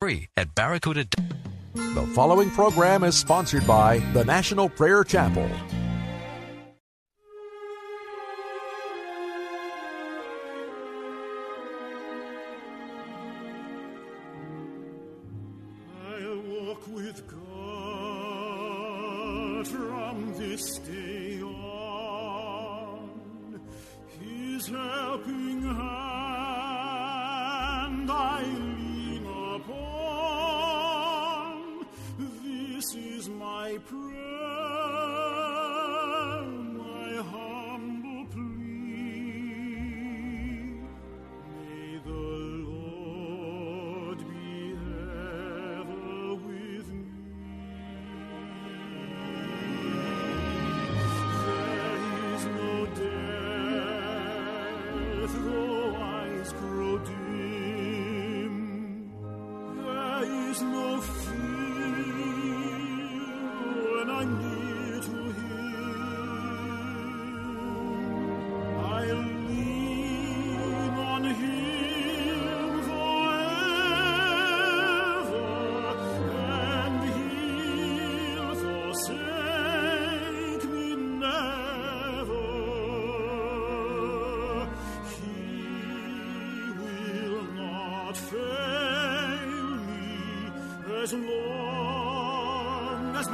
Free at Barracuda. The following program is sponsored by the National Prayer Chapel.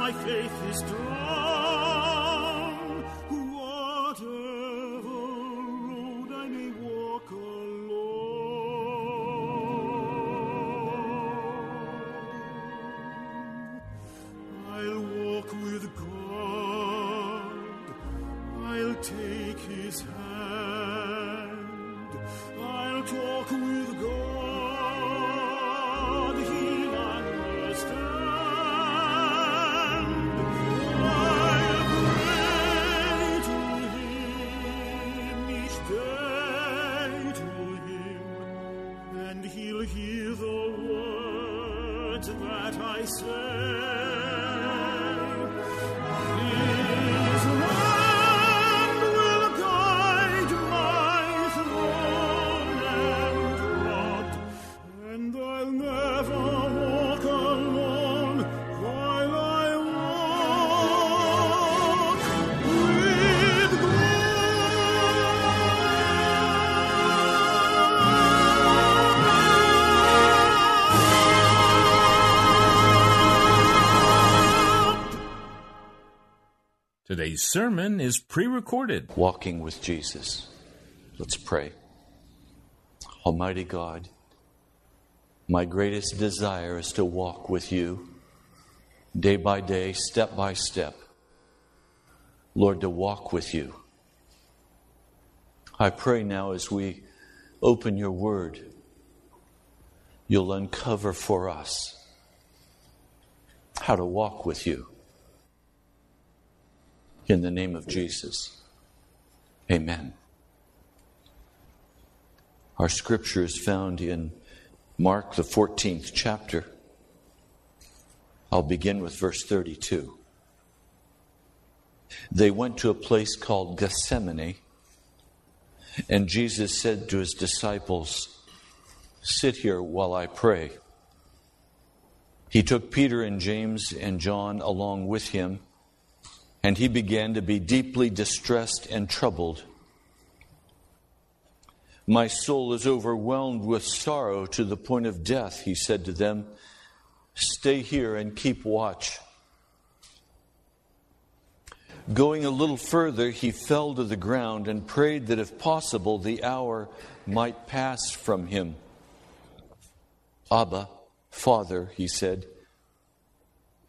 My faith is strong. Today's sermon is pre recorded. walking with Jesus. Let's pray. Almighty God, my greatest desire is to walk with you day by day, step by step. Lord, to walk with you. I pray now as we open your word, you'll uncover for us how to walk with you. In the name of Jesus. Amen. Our scripture is found in Mark, the 14th chapter. I'll begin with verse 32. They went to a place called Gethsemane, and Jesus said to his disciples, Sit here while I pray. He took Peter and James and John along with him, and he began to be deeply distressed and troubled. My soul is overwhelmed with sorrow to the point of death, he said to them. Stay here and keep watch. Going a little further, he fell to the ground and prayed that if possible the hour might pass from him. Abba, Father, he said,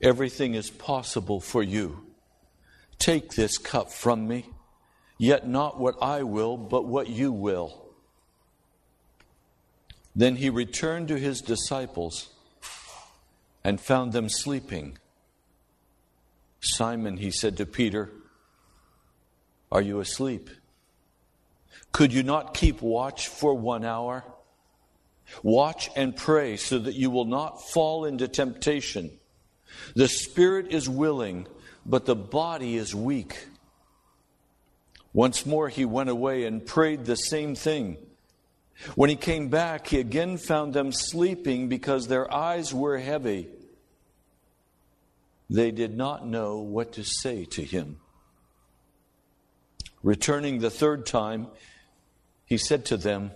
everything is possible for you. Take this cup from me, yet not what I will, but what you will. Then he returned to his disciples and found them sleeping. Simon, he said to Peter, Are you asleep? Could you not keep watch for one hour? Watch and pray so that you will not fall into temptation. The spirit is willing, but the body is weak. Once more he went away and prayed the same thing. When he came back, he again found them sleeping because their eyes were heavy. They did not know what to say to him. Returning the third time, he said to them,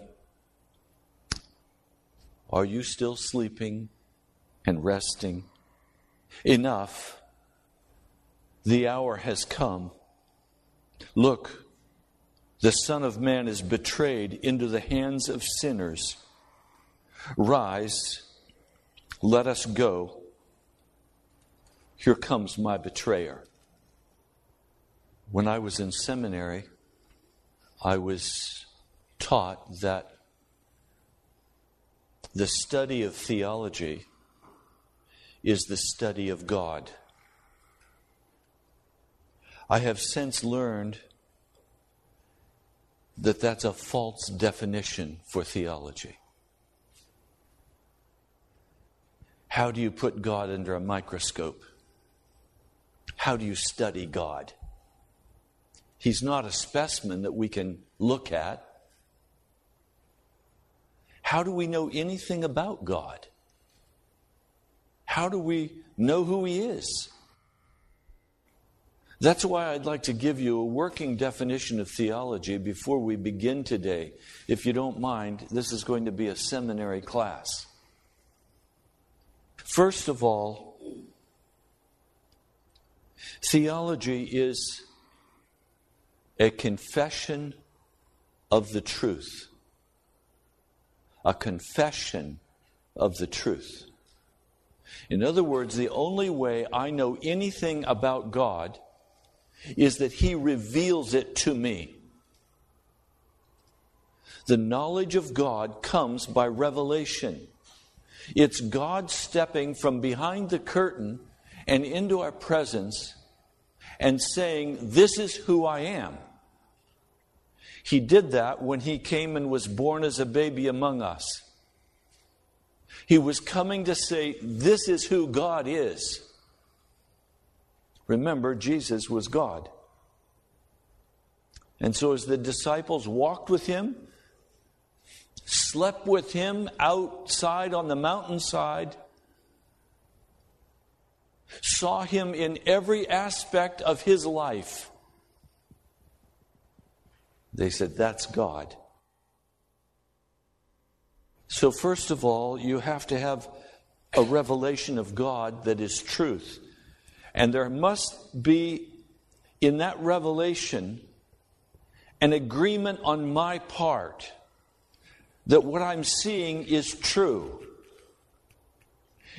Are you still sleeping and resting? Enough. The hour has come. Look, the Son of Man is betrayed into the hands of sinners. Rise, let us go. Here comes my betrayer. When I was in seminary, I was taught that the study of theology is the study of God. I have since learned that that's a false definition for theology. How do you put God under a microscope? How do you study God? He's not a specimen that we can look at. How do we know anything about God? How do we know who He is? That's why I'd like to give you a working definition of theology before we begin today. If you don't mind, this is going to be a seminary class. First of all, theology is a confession of the truth. A confession of the truth. In other words, the only way I know anything about God is that He reveals it to me. The knowledge of God comes by revelation. It's God stepping from behind the curtain and into our presence and saying, This is who I am. He did that when He came and was born as a baby among us. He was coming to say, This is who God is. Remember, Jesus was God. And so, as the disciples walked with him, slept with him outside on the mountainside, saw him in every aspect of his life, they said, That's God. So, first of all, you have to have a revelation of God that is truth. And there must be, in that revelation, an agreement on my part that what I'm seeing is true.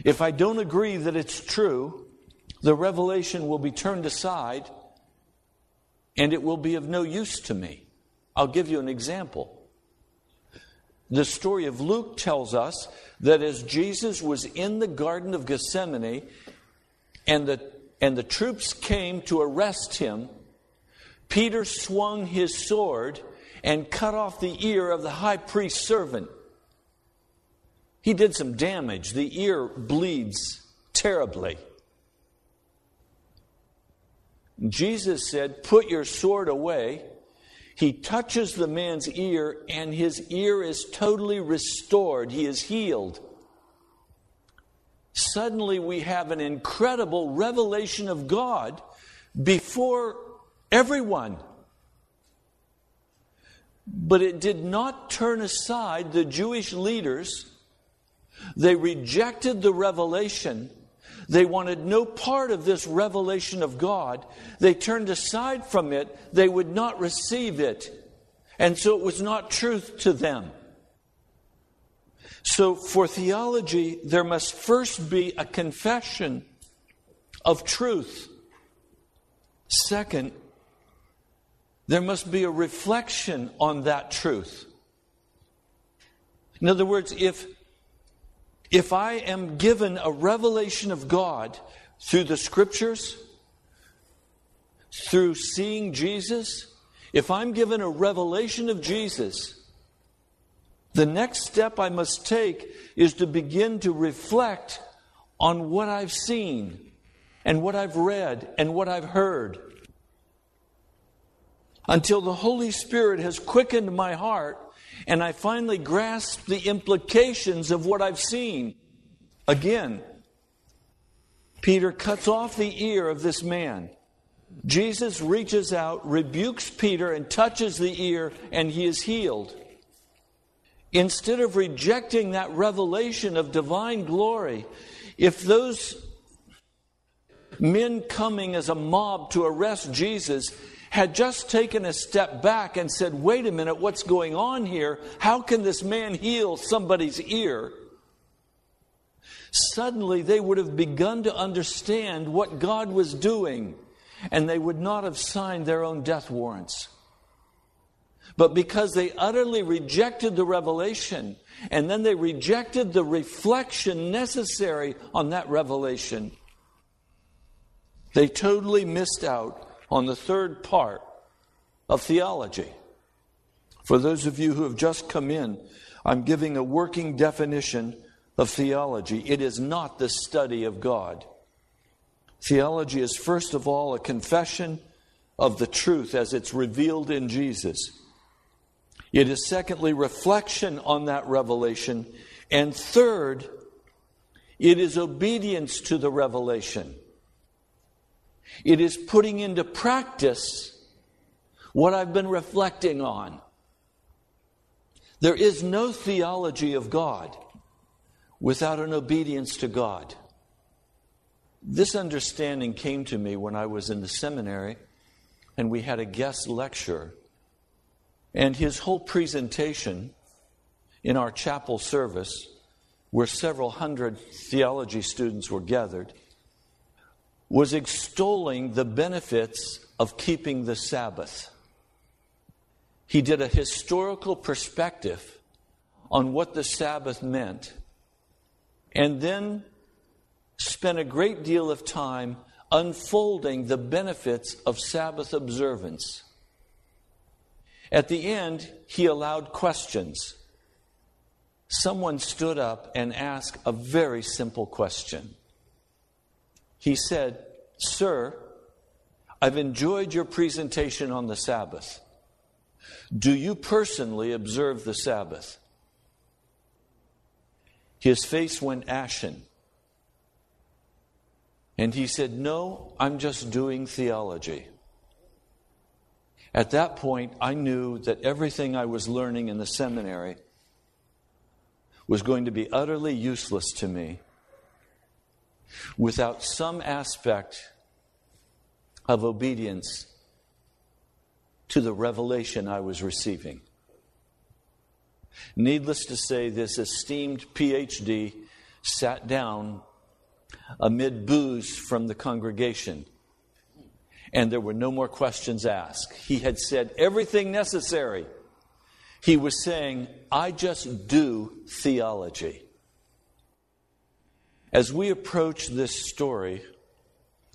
If I don't agree that it's true, the revelation will be turned aside and it will be of no use to me. I'll give you an example. The story of Luke tells us that as Jesus was in the Garden of Gethsemane and the and the troops came to arrest him, Peter swung his sword and cut off the ear of the high priest's servant. He did some damage. The ear bleeds terribly. Jesus said, Put your sword away. He touches the man's ear, and his ear is totally restored. He is healed suddenly we have an incredible revelation of God before everyone. But it did not turn aside the Jewish leaders. They rejected the revelation. They wanted no part of this revelation of God. They turned aside from it. They would not receive it. And so it was not truth to them. So, for theology, there must first be a confession of truth. Second, there must be a reflection on that truth. In other words, if, If I am given a revelation of God through the scriptures, through seeing Jesus, if I'm given a revelation of Jesus, the next step I must take is to begin to reflect on what I've seen and what I've read and what I've heard. Until the Holy Spirit has quickened my heart and I finally grasp the implications of what I've seen. Again, Peter cuts off the ear of this man. Jesus reaches out, rebukes Peter, and touches the ear, and he is healed. Instead of rejecting that revelation of divine glory, if those men coming as a mob to arrest Jesus had just taken a step back and said, Wait a minute, what's going on here? How can this man heal somebody's ear? Suddenly they would have begun to understand what God was doing, and they would not have signed their own death warrants. But because they utterly rejected the revelation, and then they rejected the reflection necessary on that revelation, they totally missed out on the third part of theology. For those of you who have just come in, I'm giving a working definition of theology. It is not the study of God. Theology is, first of all, a confession of the truth as it's revealed in Jesus. It is, secondly, reflection on that revelation. And third, it is obedience to the revelation. It is putting into practice what I've been reflecting on. There is no theology of God without an obedience to God. This understanding came to me when I was in the seminary and we had a guest lecture and his whole presentation in our chapel service, where several hundred theology students were gathered, was extolling the benefits of keeping the Sabbath. He did a historical perspective on what the Sabbath meant, and then spent a great deal of time unfolding the benefits of Sabbath observance. At the end, he allowed questions. Someone stood up and asked a very simple question. He said, Sir, I've enjoyed your presentation on the Sabbath. Do you personally observe the Sabbath? His face went ashen. And he said, No, I'm just doing theology. At that point, I knew that everything I was learning in the seminary was going to be utterly useless to me without some aspect of obedience to the revelation I was receiving. Needless to say, this esteemed PhD sat down amid boos from the congregation and there were no more questions asked. He had said everything necessary. He was saying, I just do theology. As we approach this story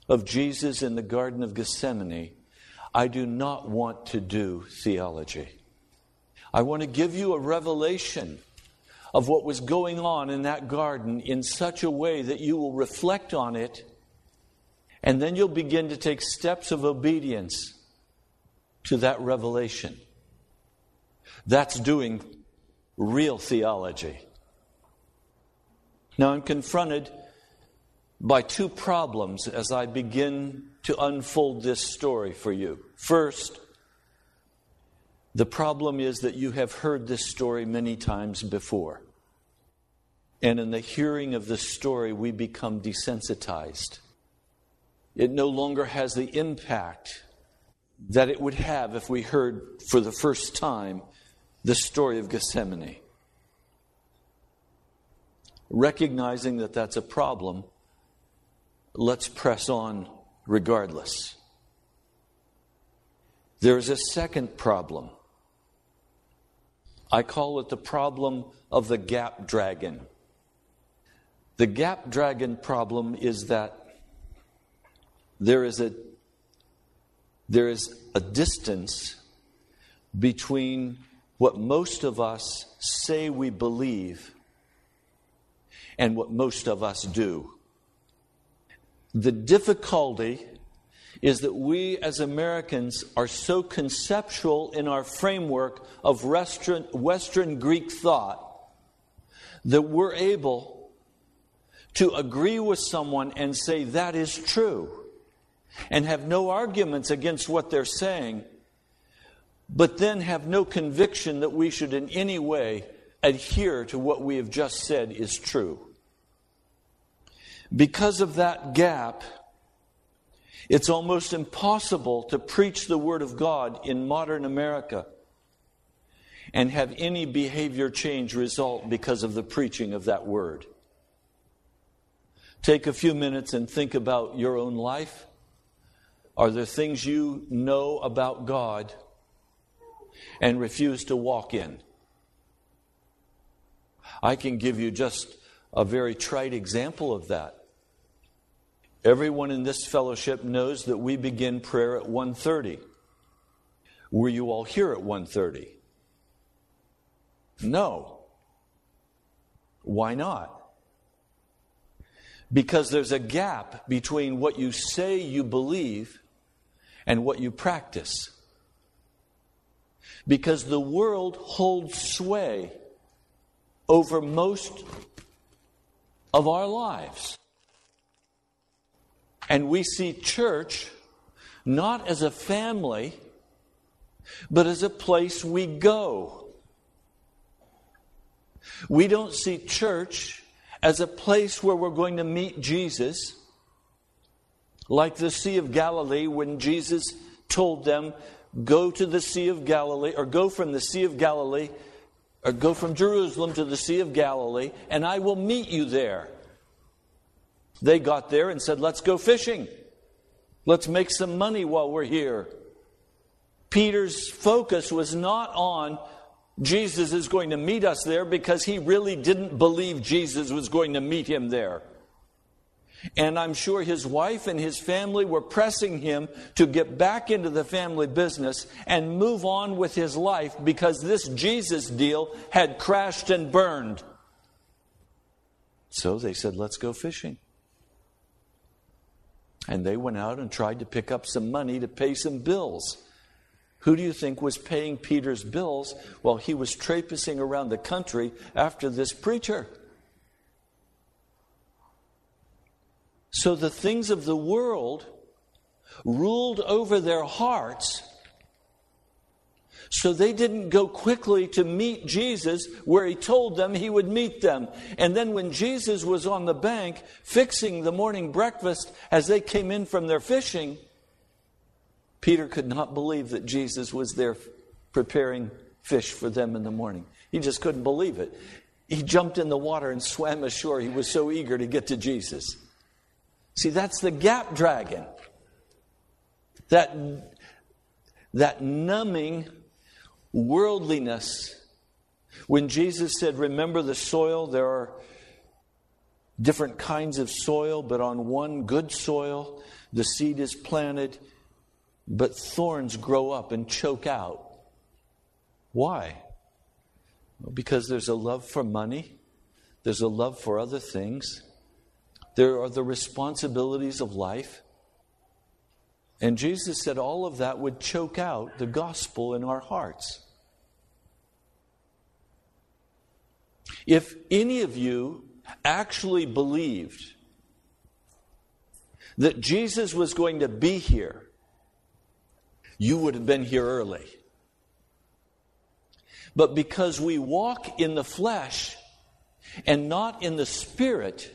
of Jesus in the Garden of Gethsemane, I do not want to do theology. I want to give you a revelation of what was going on in that garden in such a way that you will reflect on it and then you'll begin to take steps of obedience to that revelation. That's doing real theology. Now I'm confronted by two problems as I begin to unfold this story for you. First, the problem is that you have heard this story many times before. And in the hearing of this story, we become desensitized. It no longer has the impact that it would have if we heard for the first time the story of Gethsemane. Recognizing that that's a problem, let's press on regardless. There's a second problem. I call it the problem of the gap dragon. The gap dragon problem is that there is a there is a distance between what most of us say we believe and what most of us do. The difficulty is that we as Americans are so conceptual in our framework of Western, Western Greek thought that we're able to agree with someone and say that is true and have no arguments against what they're saying, but then have no conviction that we should in any way adhere to what we have just said is true. Because of that gap, it's almost impossible to preach the Word of God in modern America and have any behavior change result because of the preaching of that Word. Take a few minutes and think about your own life. Are there things you know about God and refuse to walk in? I can give you just a very trite example of that. Everyone in this fellowship knows that we begin prayer at 1:30. Were you all here at 1:30? No. Why not? Because there's a gap between what you say you believe and what you practice. Because the world holds sway over most of our lives. And we see church not as a family, but as a place we go. We don't see church as a place where we're going to meet Jesus, like the Sea of Galilee when Jesus told them, Go to the Sea of Galilee, or go from the Sea of Galilee, or go from Jerusalem to the Sea of Galilee, and I will meet you there. They got there and said, Let's go fishing. Let's make some money while we're here. Peter's focus was not on Jesus is going to meet us there because he really didn't believe Jesus was going to meet him there. And I'm sure his wife and his family were pressing him to get back into the family business and move on with his life because this Jesus deal had crashed and burned. So they said, Let's go fishing. And they went out and tried to pick up some money to pay some bills. Who do you think was paying Peter's bills while he was traipsing around the country after this preacher? So the things of the world ruled over their hearts so they didn't go quickly to meet Jesus where he told them he would meet them. And then when Jesus was on the bank fixing the morning breakfast as they came in from their fishing, Peter could not believe that Jesus was there preparing fish for them in the morning. He just couldn't believe it. He jumped in the water and swam ashore. He was so eager to get to Jesus. See, that's the gap dragon. That, that numbing worldliness. When Jesus said, Remember the soil, there are different kinds of soil, but on one good soil, the seed is planted, but thorns grow up and choke out. Why? Because there's a love for money, there's a love for other things, there are the responsibilities of life. And Jesus said all of that would choke out the gospel in our hearts. If any of you actually believed that Jesus was going to be here, you would have been here early. But because we walk in the flesh and not in the spirit,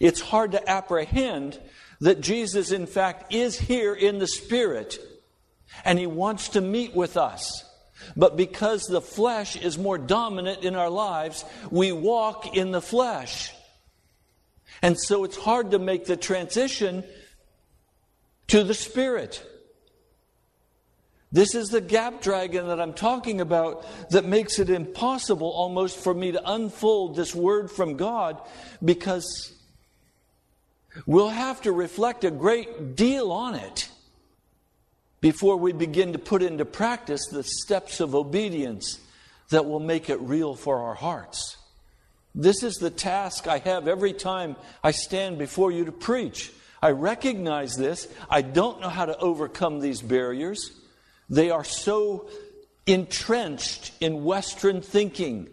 it's hard to apprehend that Jesus, in fact, is here in the Spirit and He wants to meet with us. But because the flesh is more dominant in our lives, we walk in the flesh. And so it's hard to make the transition to the Spirit. This is the gap dragon that I'm talking about that makes it impossible almost for me to unfold this word from God because we'll have to reflect a great deal on it before we begin to put into practice the steps of obedience that will make it real for our hearts. This is the task I have every time I stand before you to preach. I recognize this. I don't know how to overcome these barriers. They are so entrenched in Western thinking,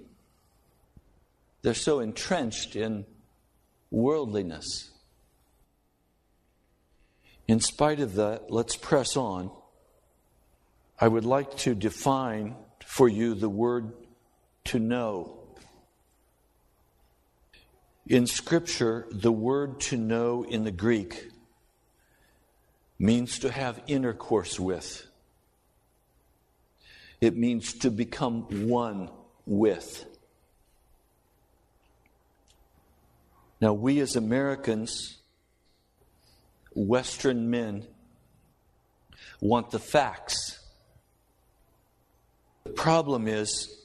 they're so entrenched in worldliness. In spite of that, let's press on. I would like to define for you the word to know. In Scripture, the word to know in the Greek means to have intercourse with. It means to become one with. Now, we as Americans, Western men, want the facts. The problem is,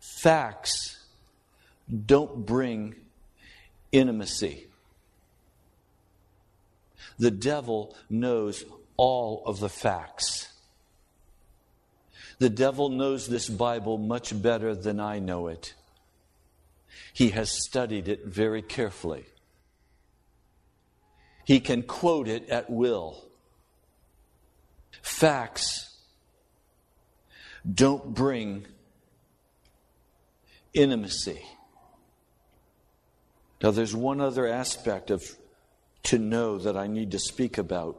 facts don't bring intimacy. The devil knows all of the facts. The devil knows this Bible much better than I know it. He has studied it very carefully. He can quote it at will. Facts don't bring intimacy. Now, there's one other aspect of to know that I need to speak about.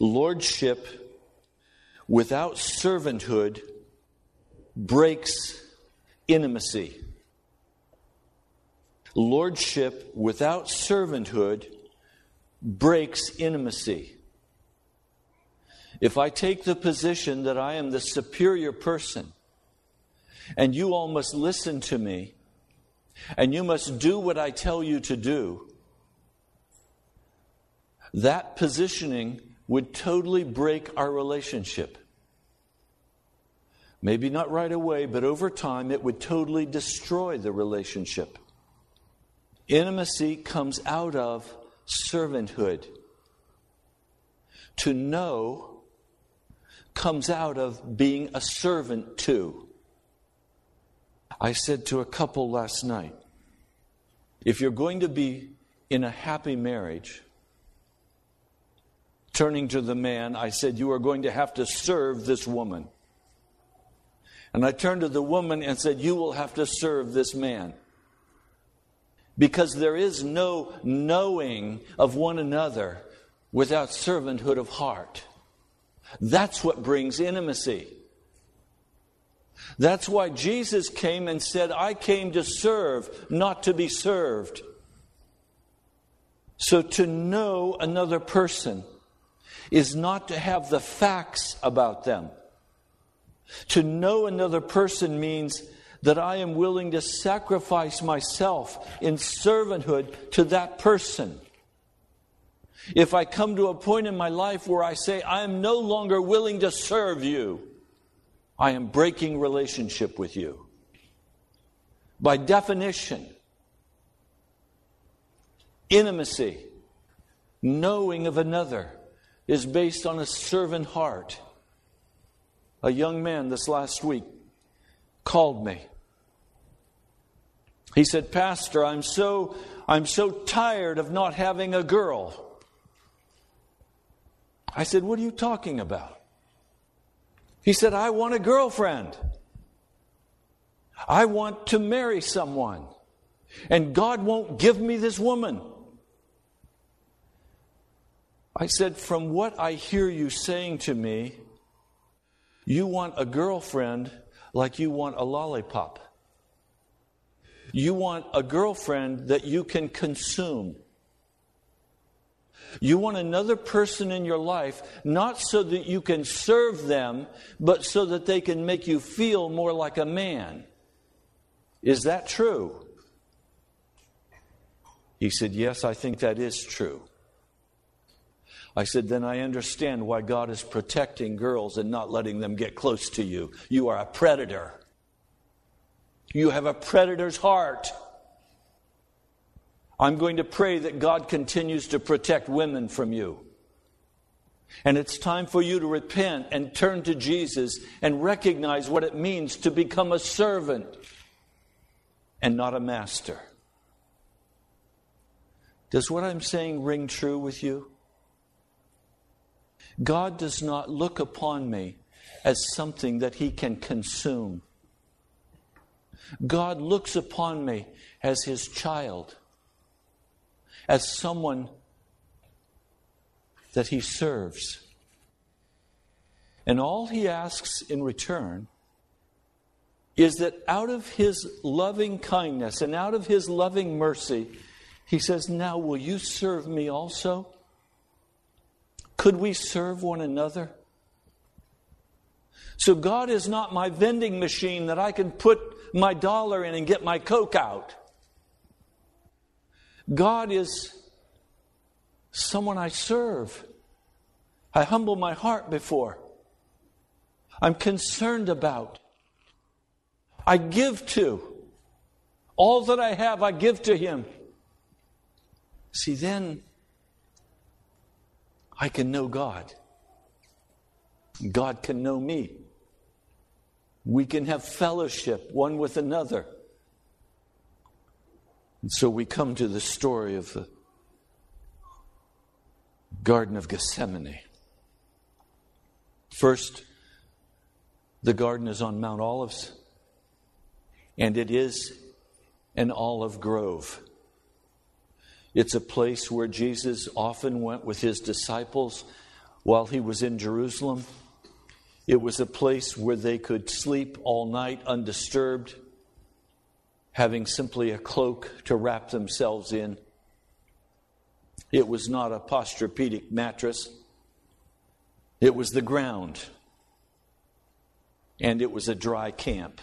Lordship without servanthood breaks intimacy. Lordship without servanthood breaks intimacy. If I take the position that I am the superior person, and you all must listen to me, and you must do what I tell you to do, that positioning would totally break our relationship. Maybe not right away, but over time, it would totally destroy the relationship. Intimacy comes out of servanthood. To know comes out of being a servant to. I said to a couple last night if you're going to be in a happy marriage, turning to the man, I said, You are going to have to serve this woman. And I turned to the woman and said, You will have to serve this man. Because there is no knowing of one another without servanthood of heart. That's what brings intimacy. That's why Jesus came and said, I came to serve, not to be served. So to know another person is not to have the facts about them. To know another person means that I am willing to sacrifice myself in servanthood to that person. If I come to a point in my life where I say, I am no longer willing to serve you, I am breaking relationship with you. By definition, intimacy, knowing of another, is based on a servant heart. A young man this last week called me. He said, Pastor, I'm so, I'm so tired of not having a girl. I said, What are you talking about? He said, I want a girlfriend. I want to marry someone. And God won't give me this woman. I said, From what I hear you saying to me, you want a girlfriend like you want a lollipop. You want a girlfriend that you can consume. You want another person in your life, not so that you can serve them, but so that they can make you feel more like a man. Is that true? He said, Yes, I think that is true. I said, then I understand why God is protecting girls and not letting them get close to you. You are a predator. You have a predator's heart. I'm going to pray that God continues to protect women from you. And it's time for you to repent and turn to Jesus and recognize what it means to become a servant and not a master. Does what I'm saying ring true with you? God does not look upon me as something that he can consume. God looks upon me as his child, as someone that he serves. And all he asks in return is that out of his loving kindness and out of his loving mercy, he says, Now will you serve me also? Could we serve one another? So God is not my vending machine that I can put my dollar in and get my Coke out. God is someone I serve. I humble my heart before. I'm concerned about. I give to. All that I have, I give to Him. See, then I can know God. God can know me. We can have fellowship one with another. And so we come to the story of the Garden of Gethsemane. First, the garden is on Mount Olives, and it is an olive grove. It's a place where Jesus often went with his disciples while he was in Jerusalem. It was a place where they could sleep all night undisturbed, having simply a cloak to wrap themselves in. It was not a posturepedic mattress, it was the ground, and it was a dry camp.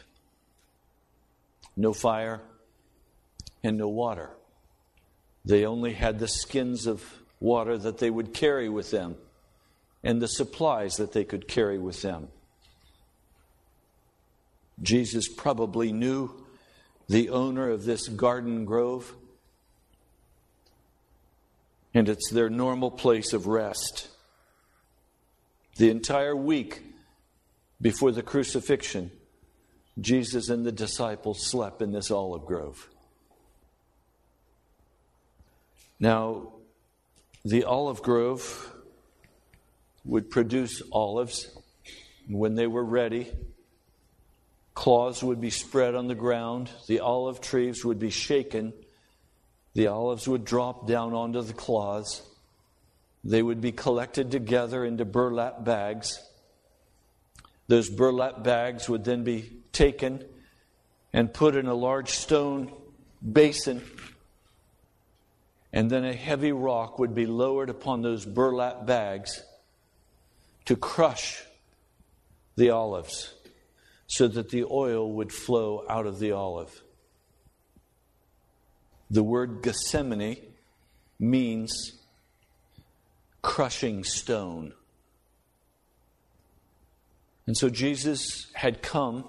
No fire and no water. They only had the skins of water that they would carry with them and the supplies that they could carry with them. Jesus probably knew the owner of this garden grove, and it's their normal place of rest. The entire week before the crucifixion, Jesus and the disciples slept in this olive grove. Now, the olive grove would produce olives. And when they were ready, cloths would be spread on the ground, the olive trees would be shaken, the olives would drop down onto the cloths. They would be collected together into burlap bags. Those burlap bags would then be taken and put in a large stone basin and then a heavy rock would be lowered upon those burlap bags to crush the olives so that the oil would flow out of the olive. The word Gethsemane means crushing stone. And so Jesus had come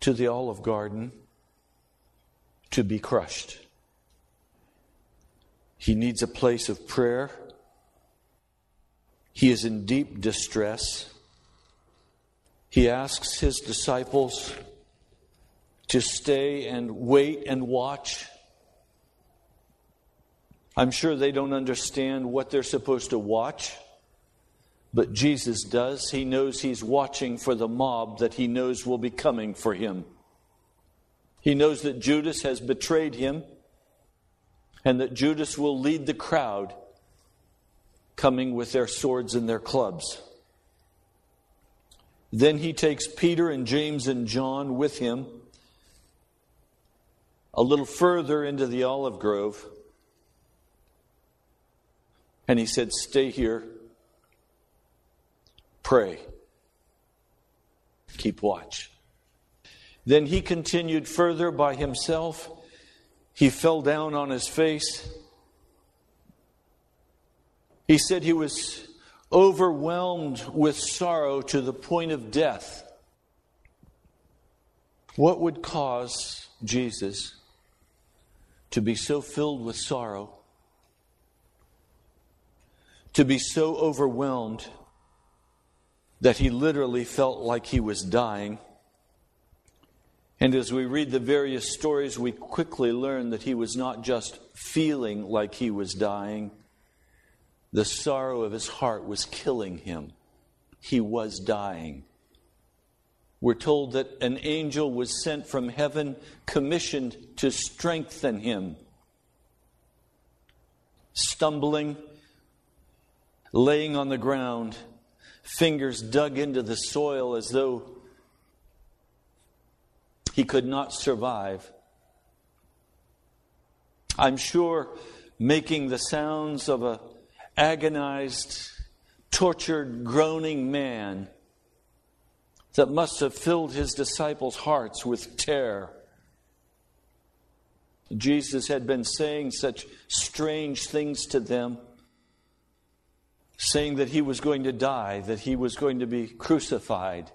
to the olive garden to be crushed. He needs a place of prayer. He is in deep distress. He asks his disciples to stay and wait and watch. I'm sure they don't understand what they're supposed to watch, but Jesus does. He knows he's watching for the mob that he knows will be coming for him. He knows that Judas has betrayed him and that Judas will lead the crowd coming with their swords and their clubs. Then he takes Peter and James and John with him a little further into the olive grove. And he said, Stay here, pray, keep watch. Then he continued further by himself he fell down on his face He said he was overwhelmed with sorrow to the point of death. What would cause Jesus to be so filled with sorrow, to be so overwhelmed that he literally felt like he was dying? And as we read the various stories, we quickly learn that he was not just feeling like he was dying, the sorrow of his heart was killing him. He was dying. We're told that an angel was sent from heaven, commissioned to strengthen him. Stumbling, laying on the ground, fingers dug into the soil as though he could not survive. I'm sure making the sounds of a agonized, tortured, groaning man that must have filled his disciples' hearts with terror. Jesus had been saying such strange things to them, saying that he was going to die, that he was going to be crucified.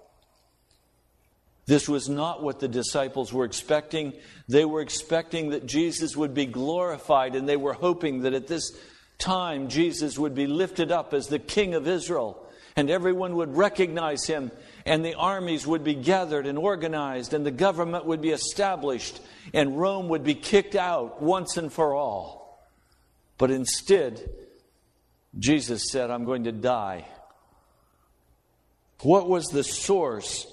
This was not what the disciples were expecting. They were expecting that Jesus would be glorified, and they were hoping that at this time Jesus would be lifted up as the King of Israel, and everyone would recognize him and the armies would be gathered and organized, and the government would be established, and Rome would be kicked out once and for all. But instead, Jesus said, I'm going to die. What was the source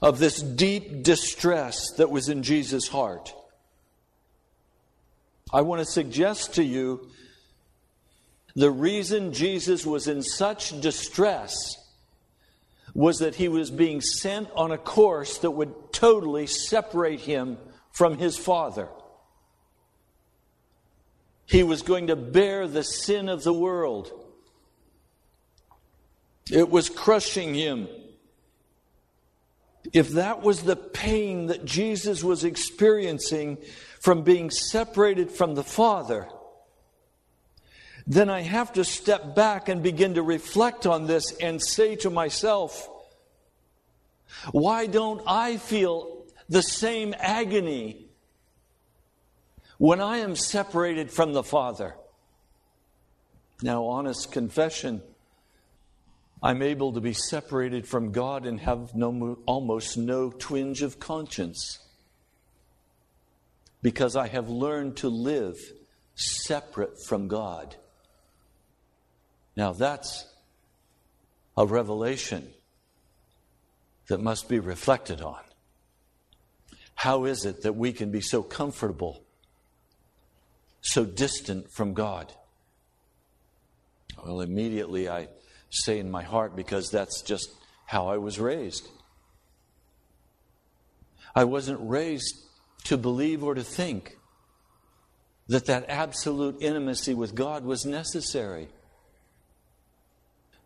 of this deep distress that was in Jesus' heart? I want to suggest to you the reason Jesus was in such distress was that he was being sent on a course that would totally separate him from his Father. He was going to bear the sin of the world. It was crushing him. If that was the pain that Jesus was experiencing from being separated from the Father, then I have to step back and begin to reflect on this and say to myself, why don't I feel the same agony when I am separated from the Father? Now, honest confession, I'm able to be separated from God and have no, almost no twinge of conscience because I have learned to live separate from God. Now that's a revelation that must be reflected on. How is it that we can be so comfortable, so distant from God? Well, immediately I say in my heart because that's just how I was raised. I wasn't raised to believe or to think that that absolute intimacy with God was necessary.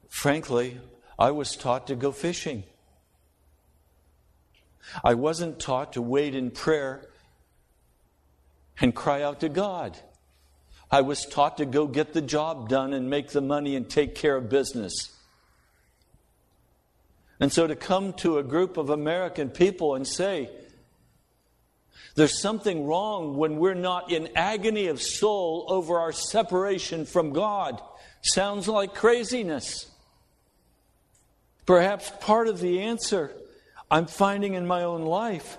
Frankly, I was taught to go fishing. I wasn't taught to wait in prayer and cry out to God. I was taught to go get the job done and make the money and take care of business. And so to come to a group of American people and say, there's something wrong when we're not in agony of soul over our separation from God sounds like craziness. Perhaps part of the answer I'm finding in my own life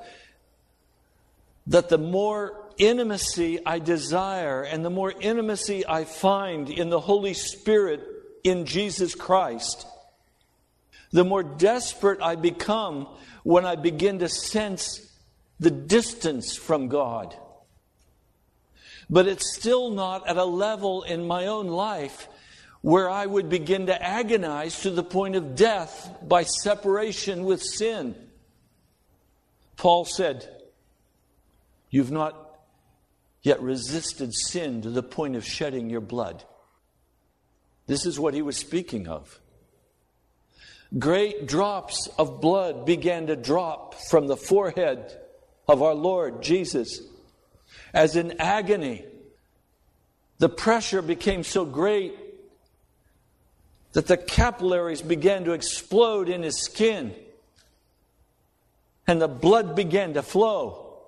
that the more intimacy I desire and the more intimacy I find in the Holy Spirit in Jesus Christ, the more desperate I become when I begin to sense the distance from God. But it's still not at a level in my own life where I would begin to agonize to the point of death by separation with sin. Paul said, You've not yet resisted sin to the point of shedding your blood. This is what he was speaking of. Great drops of blood began to drop from the forehead of our Lord Jesus as in agony the pressure became so great that the capillaries began to explode in his skin and the blood began to flow.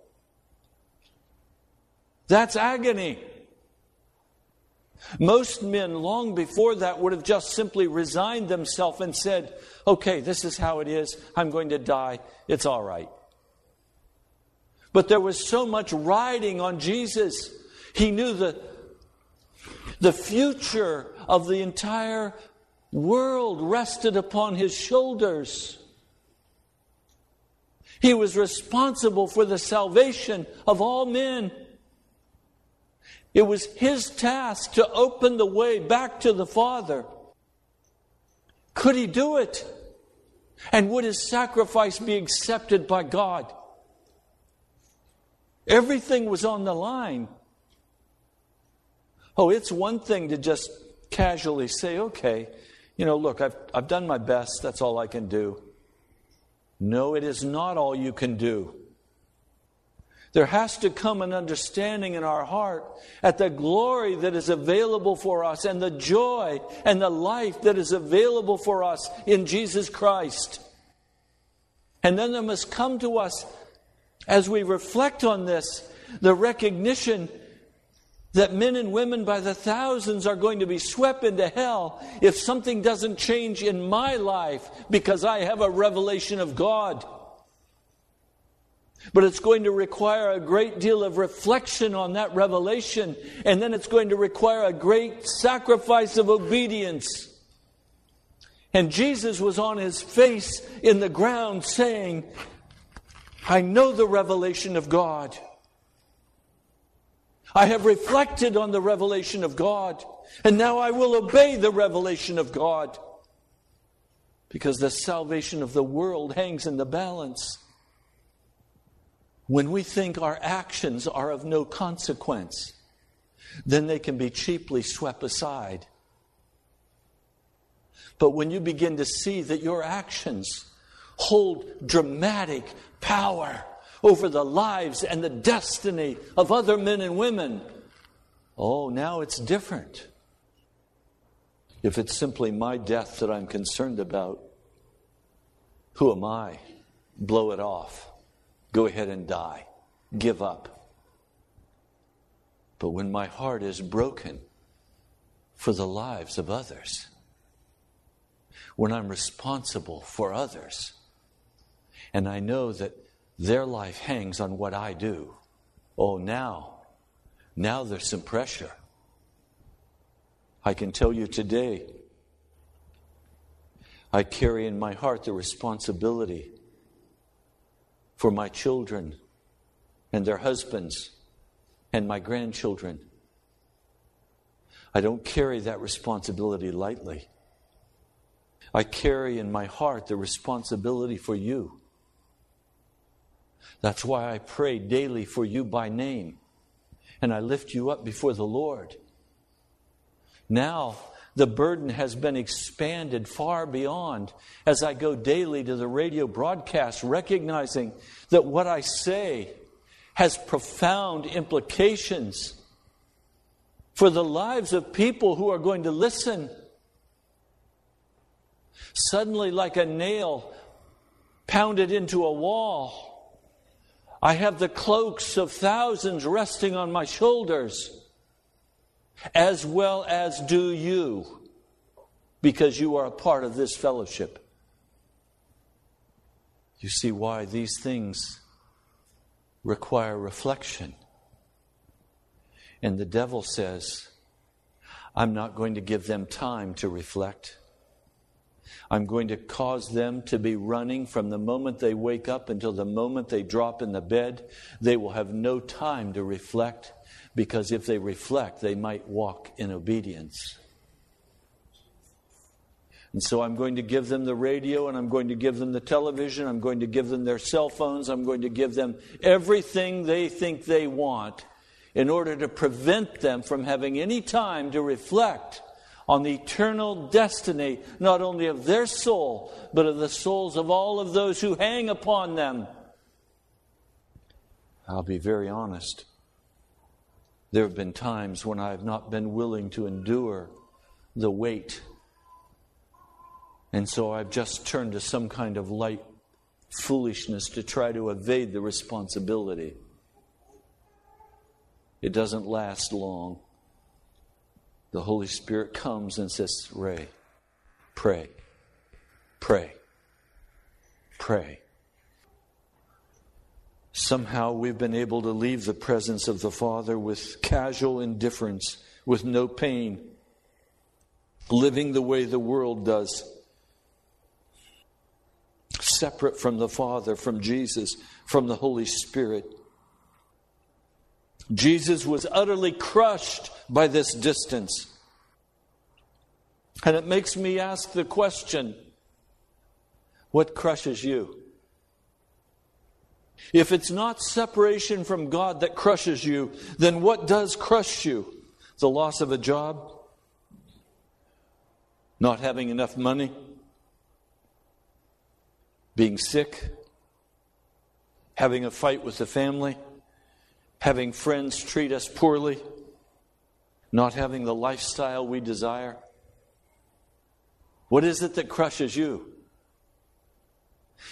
That's agony. Most men, long before that, would have just simply resigned themselves and said, Okay, this is how it is. I'm going to die. It's all right. But there was so much riding on Jesus. He knew the, the future of the entire world rested upon his shoulders. He was responsible for the salvation of all men. It was his task to open the way back to the Father. Could he do it? And would his sacrifice be accepted by God? Everything was on the line. Oh, it's one thing to just casually say, okay, you know, look, I've, I've done my best, that's all I can do. No, it is not all you can do. There has to come an understanding in our heart at the glory that is available for us and the joy and the life that is available for us in Jesus Christ. And then there must come to us, as we reflect on this, the recognition that men and women by the thousands are going to be swept into hell if something doesn't change in my life because I have a revelation of God. But it's going to require a great deal of reflection on that revelation, and then it's going to require a great sacrifice of obedience. And Jesus was on his face in the ground saying, I know the revelation of God. I have reflected on the revelation of God, and now I will obey the revelation of God. Because the salvation of the world hangs in the balance. When we think our actions are of no consequence, then they can be cheaply swept aside. But when you begin to see that your actions hold dramatic power, over the lives and the destiny of other men and women. Oh, now it's different. If it's simply my death that I'm concerned about, who am I? Blow it off. Go ahead and die. Give up. But when my heart is broken for the lives of others, when I'm responsible for others, and I know that their life hangs on what I do. Oh, now, now there's some pressure. I can tell you today, I carry in my heart the responsibility for my children and their husbands and my grandchildren. I don't carry that responsibility lightly. I carry in my heart the responsibility for you. That's why I pray daily for you by name. And I lift you up before the Lord. Now, the burden has been expanded far beyond as I go daily to the radio broadcast, recognizing that what I say has profound implications for the lives of people who are going to listen. Suddenly, like a nail pounded into a wall, I have the cloaks of thousands resting on my shoulders, as well as do you, because you are a part of this fellowship. You see why these things require reflection. And the devil says, I'm not going to give them time to reflect. I'm going to cause them to be running from the moment they wake up until the moment they drop in the bed. They will have no time to reflect because if they reflect, they might walk in obedience. And so I'm going to give them the radio and I'm going to give them the television. I'm going to give them their cell phones. I'm going to give them everything they think they want in order to prevent them from having any time to reflect on the eternal destiny, not only of their soul, but of the souls of all of those who hang upon them. I'll be very honest. There have been times when I have not been willing to endure the weight. And so I've just turned to some kind of light foolishness to try to evade the responsibility. It doesn't last long. The Holy Spirit comes and says, Ray, pray, pray, pray. Somehow we've been able to leave the presence of the Father with casual indifference, with no pain, living the way the world does, separate from the Father, from Jesus, from the Holy Spirit. Jesus was utterly crushed by this distance. And it makes me ask the question what crushes you? If it's not separation from God that crushes you, then what does crush you? The loss of a job? Not having enough money? Being sick? Having a fight with the family? Having friends treat us poorly? Not having the lifestyle we desire? What is it that crushes you?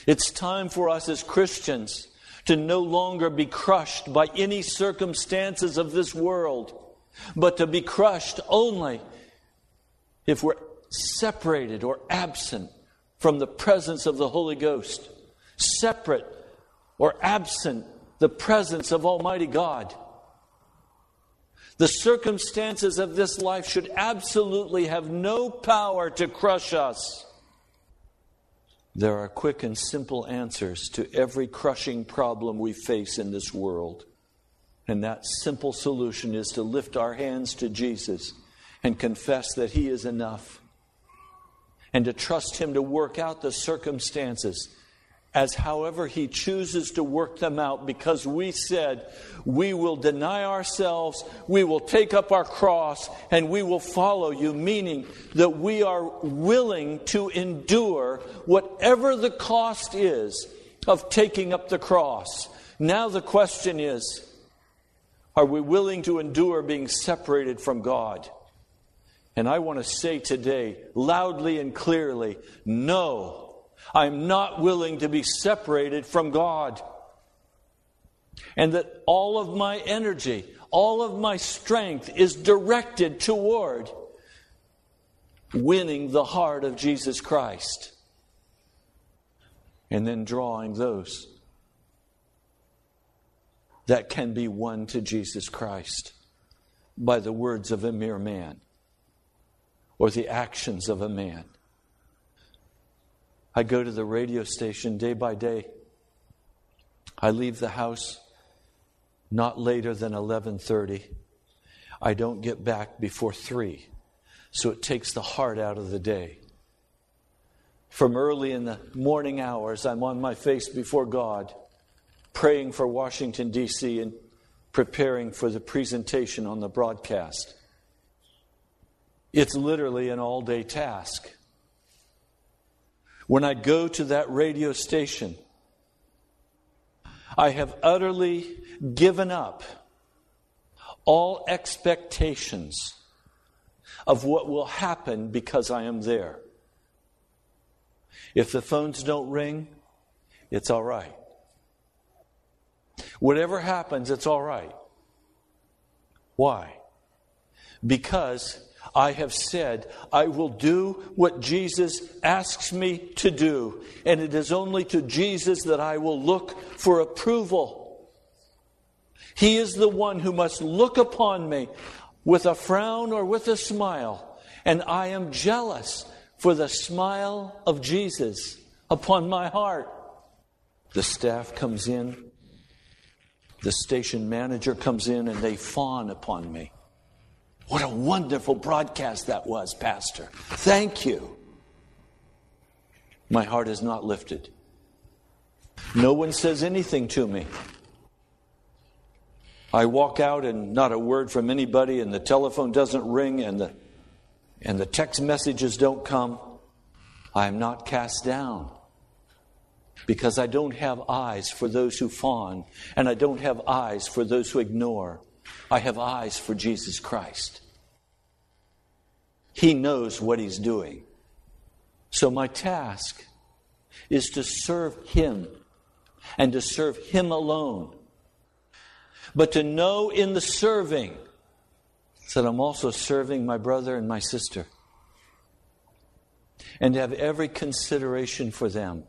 It's time for us as Christians to no longer be crushed by any circumstances of this world, but to be crushed only if we're separated or absent from the presence of the Holy Ghost, separate or absent the presence of Almighty God. The circumstances of this life should absolutely have no power to crush us. There are quick and simple answers to every crushing problem we face in this world. And that simple solution is to lift our hands to Jesus and confess that He is enough. And to trust Him to work out the circumstances as however He chooses to work them out, because we said we will deny ourselves, we will take up our cross, and we will follow you, meaning that we are willing to endure whatever the cost is of taking up the cross. Now the question is are we willing to endure being separated from God? And I want to say today, loudly and clearly, no. I'm not willing to be separated from God. And that all of my energy, all of my strength is directed toward winning the heart of Jesus Christ. And then drawing those that can be won to Jesus Christ by the words of a mere man or the actions of a man. I go to the radio station day by day. I leave the house not later than 11:30. I don't get back before 3. So it takes the heart out of the day. From early in the morning hours, I'm on my face before God, praying for Washington D.C. and preparing for the presentation on the broadcast. It's literally an all-day task. When I go to that radio station, I have utterly given up all expectations of what will happen because I am there. If the phones don't ring, it's all right. Whatever happens, it's all right. Why? Because I have said, I will do what Jesus asks me to do. And it is only to Jesus that I will look for approval. He is the one who must look upon me with a frown or with a smile. And I am jealous for the smile of Jesus upon my heart. The staff comes in, the station manager comes in, and they fawn upon me. What a wonderful broadcast that was, Pastor. Thank you. My heart is not lifted. No one says anything to me. I walk out and not a word from anybody, and the telephone doesn't ring, and the, and the text messages don't come. I am not cast down because I don't have eyes for those who fawn, and I don't have eyes for those who ignore. I have eyes for Jesus Christ. He knows what He's doing. So my task is to serve Him and to serve Him alone. But to know in the serving that I'm also serving my brother and my sister. And to have every consideration for them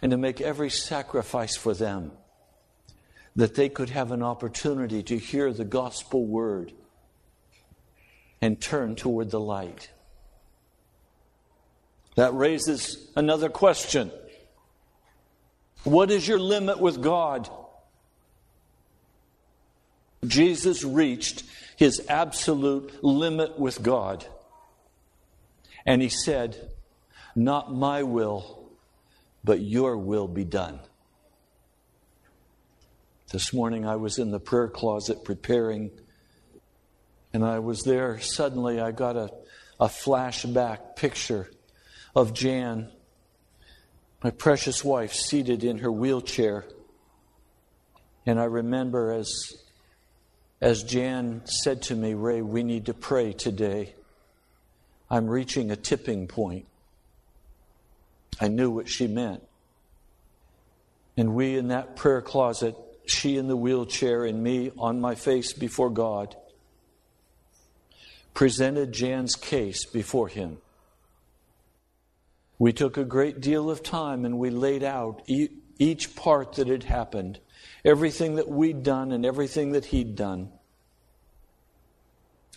and to make every sacrifice for them that they could have an opportunity to hear the gospel word and turn toward the light. That raises another question What is your limit with God? Jesus reached his absolute limit with God. And he said, Not my will, but your will be done. This morning I was in the prayer closet preparing, and I was there. Suddenly I got a, a flashback picture of Jan, my precious wife, seated in her wheelchair. And I remember as, as Jan said to me, Ray, we need to pray today. I'm reaching a tipping point. I knew what she meant. And we in that prayer closet she in the wheelchair and me on my face before God, presented Jan's case before him. We took a great deal of time and we laid out each part that had happened, everything that we'd done and everything that he'd done.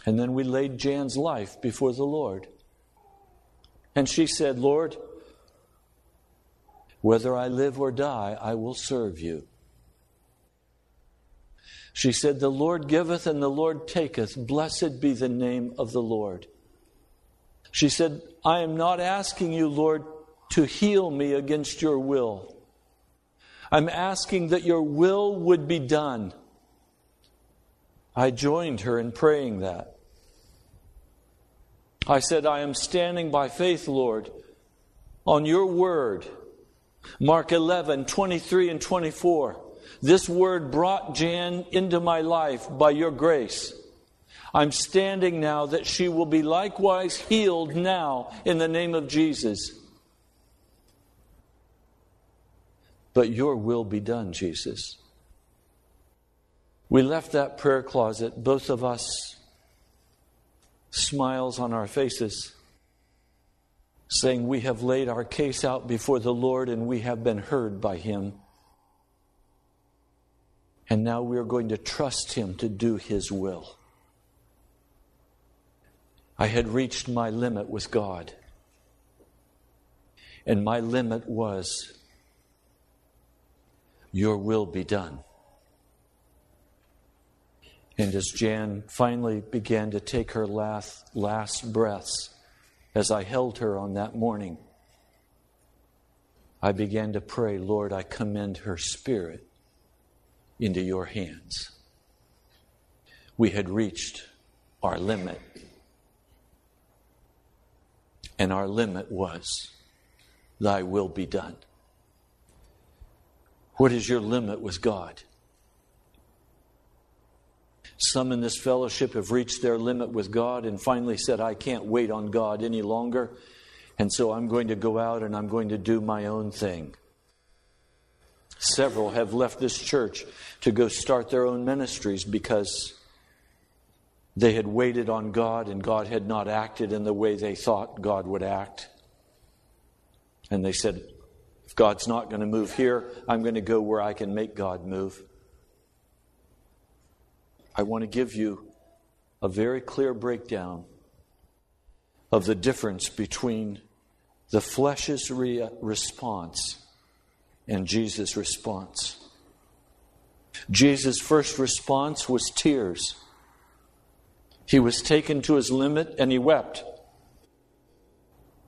And then we laid Jan's life before the Lord. And she said, Lord, whether I live or die, I will serve you. She said, The Lord giveth and the Lord taketh. Blessed be the name of the Lord. She said, I am not asking you, Lord, to heal me against your will. I'm asking that your will would be done. I joined her in praying that. I said, I am standing by faith, Lord, on your word. Mark 11, 23 and 24. This word brought Jan into my life by your grace. I'm standing now that she will be likewise healed now in the name of Jesus. But your will be done, Jesus. We left that prayer closet, both of us, smiles on our faces, saying, We have laid our case out before the Lord and we have been heard by Him. And now we are going to trust Him to do His will. I had reached my limit with God. And my limit was, Your will be done. And as Jan finally began to take her last, last breaths, as I held her on that morning, I began to pray, Lord, I commend her spirit into your hands. We had reached our limit. And our limit was, Thy will be done. What is your limit with God? Some in this fellowship have reached their limit with God and finally said, I can't wait on God any longer, and so I'm going to go out and I'm going to do my own thing. Several have left this church to go start their own ministries because they had waited on God and God had not acted in the way they thought God would act. And they said, if God's not going to move here, I'm going to go where I can make God move. I want to give you a very clear breakdown of the difference between the flesh's re- response and Jesus' response. Jesus' first response was tears. He was taken to his limit and he wept.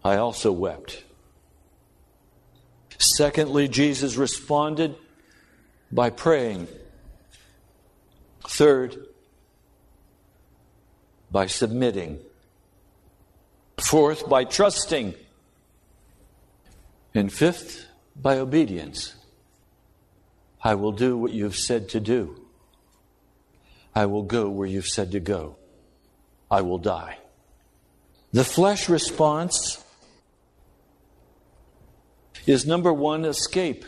I also wept. Secondly, Jesus responded by praying. Third, by submitting. Fourth, by trusting. And fifth, by obedience. I will do what you've said to do. I will go where you've said to go. I will die. The flesh response is number one, escape.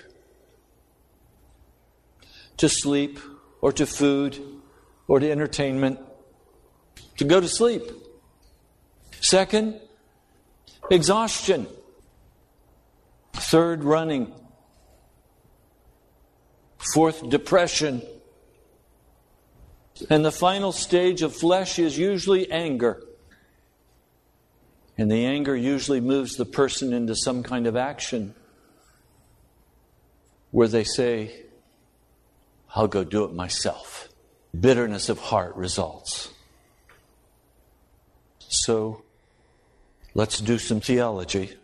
To sleep, or to food, or to entertainment, to go to sleep. Second, exhaustion. Third, running. Fourth, depression. And the final stage of flesh is usually anger. And the anger usually moves the person into some kind of action where they say, I'll go do it myself. Bitterness of heart results. So, let's do some theology.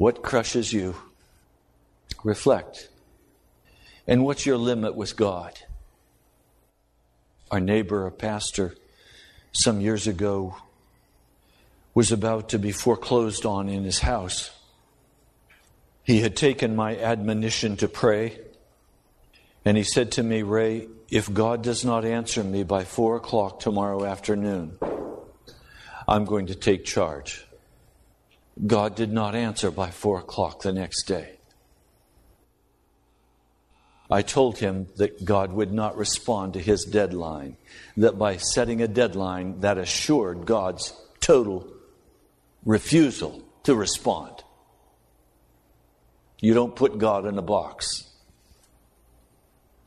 What crushes you? Reflect. And what's your limit with God? Our neighbor, a pastor, some years ago was about to be foreclosed on in his house. He had taken my admonition to pray, and he said to me, Ray, if God does not answer me by four o'clock tomorrow afternoon, I'm going to take charge. God did not answer by four o'clock the next day. I told him that God would not respond to his deadline, that by setting a deadline, that assured God's total refusal to respond. You don't put God in a box.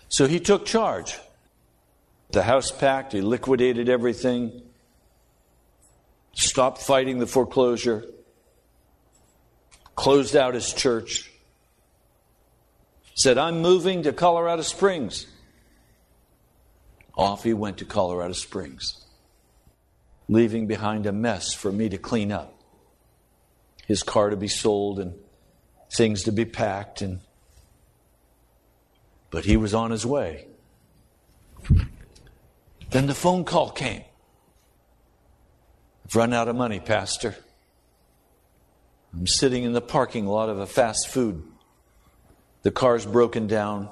So he took charge. The house packed, he liquidated everything, stopped fighting the foreclosure, closed out his church, said, I'm moving to Colorado Springs. Off he went to Colorado Springs, leaving behind a mess for me to clean up. His car to be sold and things to be packed and but he was on his way. Then the phone call came. I've run out of money, Pastor. I'm sitting in the parking lot of a fast food. The car's broken down.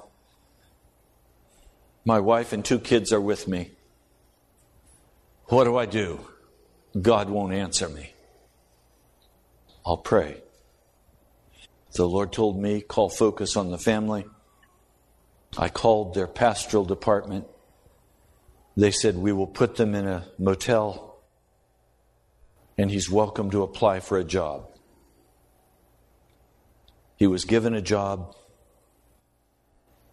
My wife and two kids are with me. What do I do? God won't answer me. I'll pray. The Lord told me, call focus on the family. I called their pastoral department. They said, we will put them in a motel and he's welcome to apply for a job. He was given a job.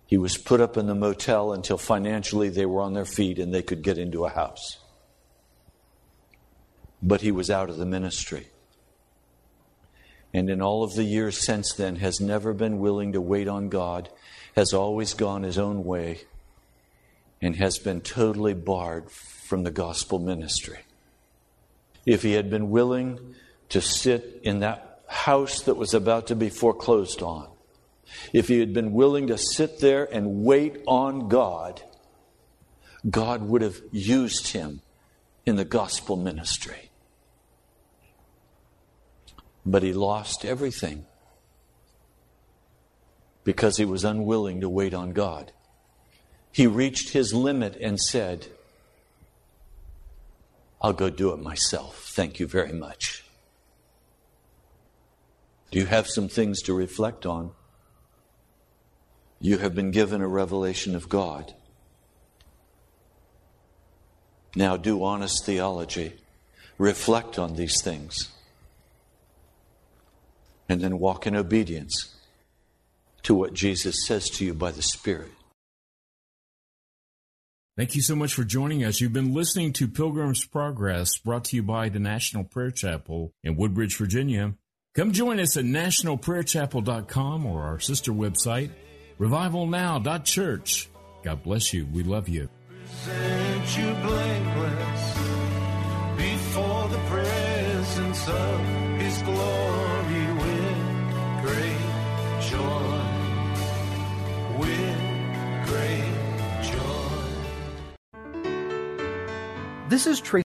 He was put up in the motel until financially they were on their feet and they could get into a house. But he was out of the ministry and in all of the years since then has never been willing to wait on God, has always gone his own way, and has been totally barred from the gospel ministry. If he had been willing to sit in that house that was about to be foreclosed on, if he had been willing to sit there and wait on God, God would have used him in the gospel ministry but he lost everything because he was unwilling to wait on God. He reached his limit and said, I'll go do it myself. Thank you very much. Do you have some things to reflect on? You have been given a revelation of God. Now do honest theology. Reflect on these things and then walk in obedience to what Jesus says to you by the Spirit. Thank you so much for joining us. You've been listening to Pilgrim's Progress, brought to you by the National Prayer Chapel in Woodbridge, Virginia. Come join us at nationalprayerchapel.com or our sister website, revivalnow.church. God bless you. We love you. Present you blameless before the presence of His glory with great joy. With great joy. This is Tracy.